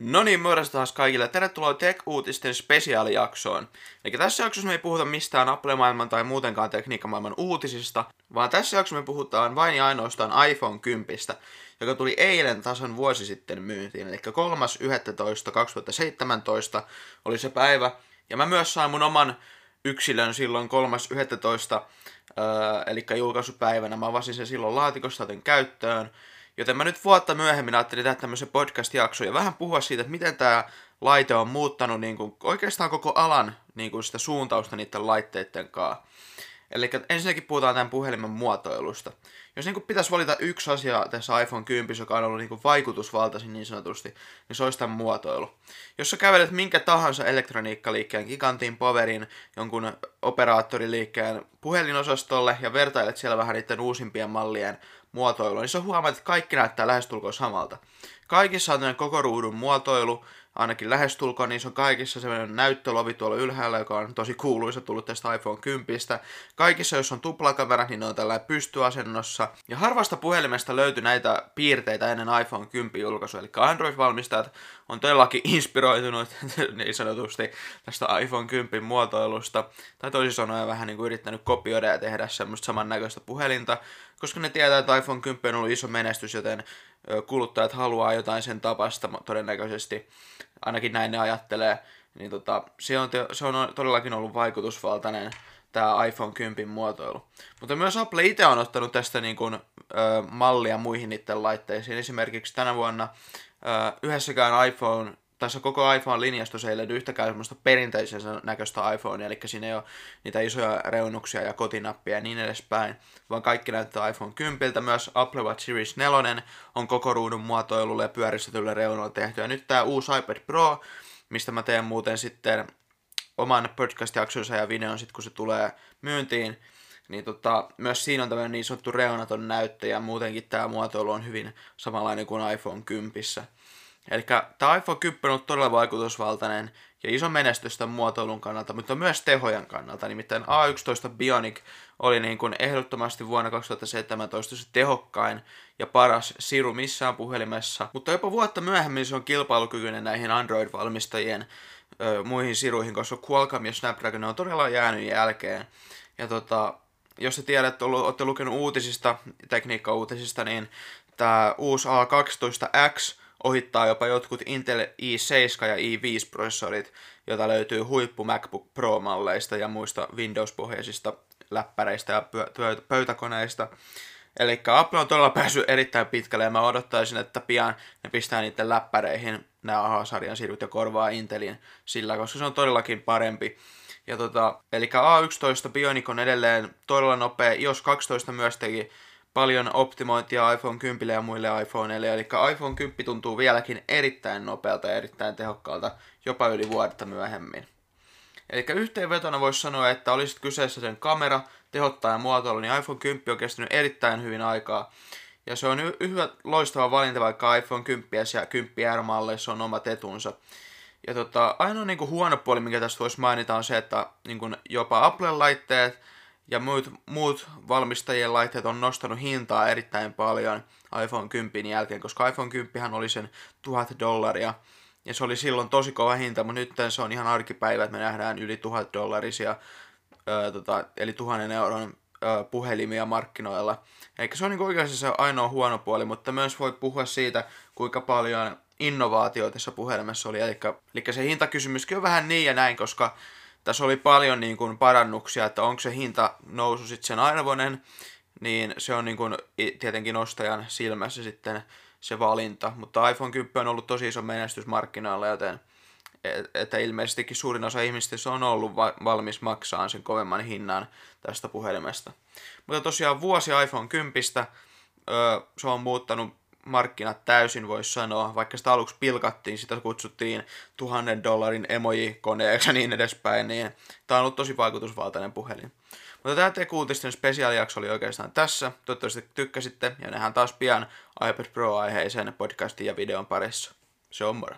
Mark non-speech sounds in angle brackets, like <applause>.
No niin, morjesta taas kaikille. Tervetuloa Tech-uutisten spesiaalijaksoon. Eli tässä jaksossa me ei puhuta mistään Apple-maailman tai muutenkaan tekniikkamaailman uutisista, vaan tässä jaksossa me puhutaan vain ja ainoastaan iPhone 10, joka tuli eilen tasan vuosi sitten myyntiin. Eli 3.11.2017 oli se päivä. Ja mä myös sain mun oman yksilön silloin 3.11. eli julkaisupäivänä. Mä avasin sen silloin laatikosta, otin käyttöön. Joten mä nyt vuotta myöhemmin ajattelin tehdä tämmöisen podcast-jakson ja vähän puhua siitä, että miten tämä laite on muuttanut niin kuin, oikeastaan koko alan niin kuin sitä suuntausta niiden laitteiden kanssa. Eli ensinnäkin puhutaan tämän puhelimen muotoilusta. Jos niin pitäisi valita yksi asia tässä iPhone 10, joka on ollut niin vaikutusvaltaisin niin sanotusti, niin se olisi tämän muotoilu. Jos sä kävelet minkä tahansa elektroniikkaliikkeen, gigantin, powerin, jonkun operaattoriliikkeen puhelinosastolle ja vertailet siellä vähän niiden uusimpien mallien muotoilua, niin sä huomaat, että kaikki näyttää lähestulkoon samalta. Kaikissa on koko ruudun muotoilu, ainakin lähestulkoon, niin se on kaikissa sellainen näyttölovi tuolla ylhäällä, joka on tosi kuuluisa tullut tästä iPhone 10. Kaikissa, jos on tuplakamera, niin ne on tällä pystyasennossa. Ja harvasta puhelimesta löytyy näitä piirteitä ennen iPhone 10 julkaisua, eli Android-valmistajat on todellakin <laughs> inspiroitunut niin sanotusti tästä iPhone 10 muotoilusta, tai toisin sanoen vähän niin kuin yrittänyt kopioida ja tehdä semmoista samannäköistä puhelinta, koska ne tietää, että iPhone 10 on ollut iso menestys, joten kuluttajat haluaa jotain sen tapasta todennäköisesti, ainakin näin ne ajattelee, niin tota, se, on te, se on todellakin ollut vaikutusvaltainen tämä iPhone 10 muotoilu. Mutta myös Apple itse on ottanut tästä niin kuin, ö, mallia muihin niiden laitteisiin. Esimerkiksi tänä vuonna ö, yhdessäkään iPhone tässä koko iPhone-linjastossa ei löydy yhtäkään semmoista perinteisen näköistä iPhonea, eli siinä ei ole niitä isoja reunuksia ja kotinappia ja niin edespäin, vaan kaikki näyttää iPhone 10. Myös Apple Watch Series 4 on koko ruudun muotoilulle ja pyöristetylle reunoille tehty. Ja nyt tämä uusi iPad Pro, mistä mä teen muuten sitten oman podcast-jaksonsa ja videon sitten, kun se tulee myyntiin, niin tota, myös siinä on tämmöinen niin sanottu reunaton näyttö ja muutenkin tämä muotoilu on hyvin samanlainen kuin iPhone 10. Eli tämä iPhone 10 on ollut todella vaikutusvaltainen ja iso menestys tämän muotoilun kannalta, mutta myös tehojen kannalta. Nimittäin A11 Bionic oli niin kuin ehdottomasti vuonna 2017 se tehokkain ja paras siru missään puhelimessa, mutta jopa vuotta myöhemmin se on kilpailukykyinen näihin Android-valmistajien ö, muihin siruihin, koska Qualcomm ja Snapdragon on todella jäänyt jälkeen. Ja tota, jos te tiedätte, olette lukenut uutisista, tekniikka-uutisista, niin tämä uusi A12X ohittaa jopa jotkut Intel i7 ja i5-prosessorit, joita löytyy huippu MacBook Pro-malleista ja muista Windows-pohjaisista läppäreistä ja pöytäkoneista. Eli Apple on todella päässyt erittäin pitkälle ja mä odottaisin, että pian ne pistää niiden läppäreihin nämä AHA-sarjan sirut ja korvaa Intelin sillä, koska se on todellakin parempi. Ja tota, eli A11 Bionic on edelleen todella nopea, iOS 12 myös teki paljon optimointia iPhone 10 ja muille iPhoneille, eli iPhone 10 tuntuu vieläkin erittäin nopealta ja erittäin tehokkaalta jopa yli vuodetta myöhemmin. Eli yhteenvetona voisi sanoa, että olisit kyseessä sen kamera, tehottaa ja muotoilu, niin iPhone 10 on kestänyt erittäin hyvin aikaa. Ja se on hyvä loistava valinta, vaikka iPhone 10 ja 10 R-malleissa on omat etunsa. Ja tota, ainoa niin kuin huono puoli, mikä tästä voisi mainita, on se, että niin kuin jopa Apple-laitteet ja muut, muut valmistajien laitteet on nostanut hintaa erittäin paljon iPhone 10 jälkeen, koska iPhone 10 oli sen 1000 dollaria. Ja se oli silloin tosi kova hinta, mutta nyt se on ihan arkipäivä, että me nähdään yli 1000 dollarisia, ö, tota, eli 1000 euron ö, puhelimia markkinoilla. Eikä se on niin oikeasti se ainoa huono puoli, mutta myös voi puhua siitä, kuinka paljon innovaatioita tässä puhelimessa oli. Eli, eli se hintakysymyskin on vähän niin ja näin, koska tässä oli paljon niin kuin parannuksia, että onko se hinta nousu sitten sen arvoinen, niin se on niin kuin tietenkin ostajan silmässä sitten se valinta. Mutta iPhone 10 on ollut tosi iso menestys markkinoilla, joten että ilmeisestikin suurin osa ihmistä on ollut valmis maksaa sen kovemman hinnan tästä puhelimesta. Mutta tosiaan vuosi iPhone 10, se on muuttanut markkinat täysin, voisi sanoa. Vaikka sitä aluksi pilkattiin, sitä kutsuttiin tuhannen dollarin emoji-koneeksi ja niin edespäin, niin tämä on ollut tosi vaikutusvaltainen puhelin. Mutta tämä Tekuutisten spesiaalijakso oli oikeastaan tässä. Toivottavasti tykkäsitte ja nähdään taas pian iPad Pro-aiheisen podcastin ja videon parissa. Se on moro.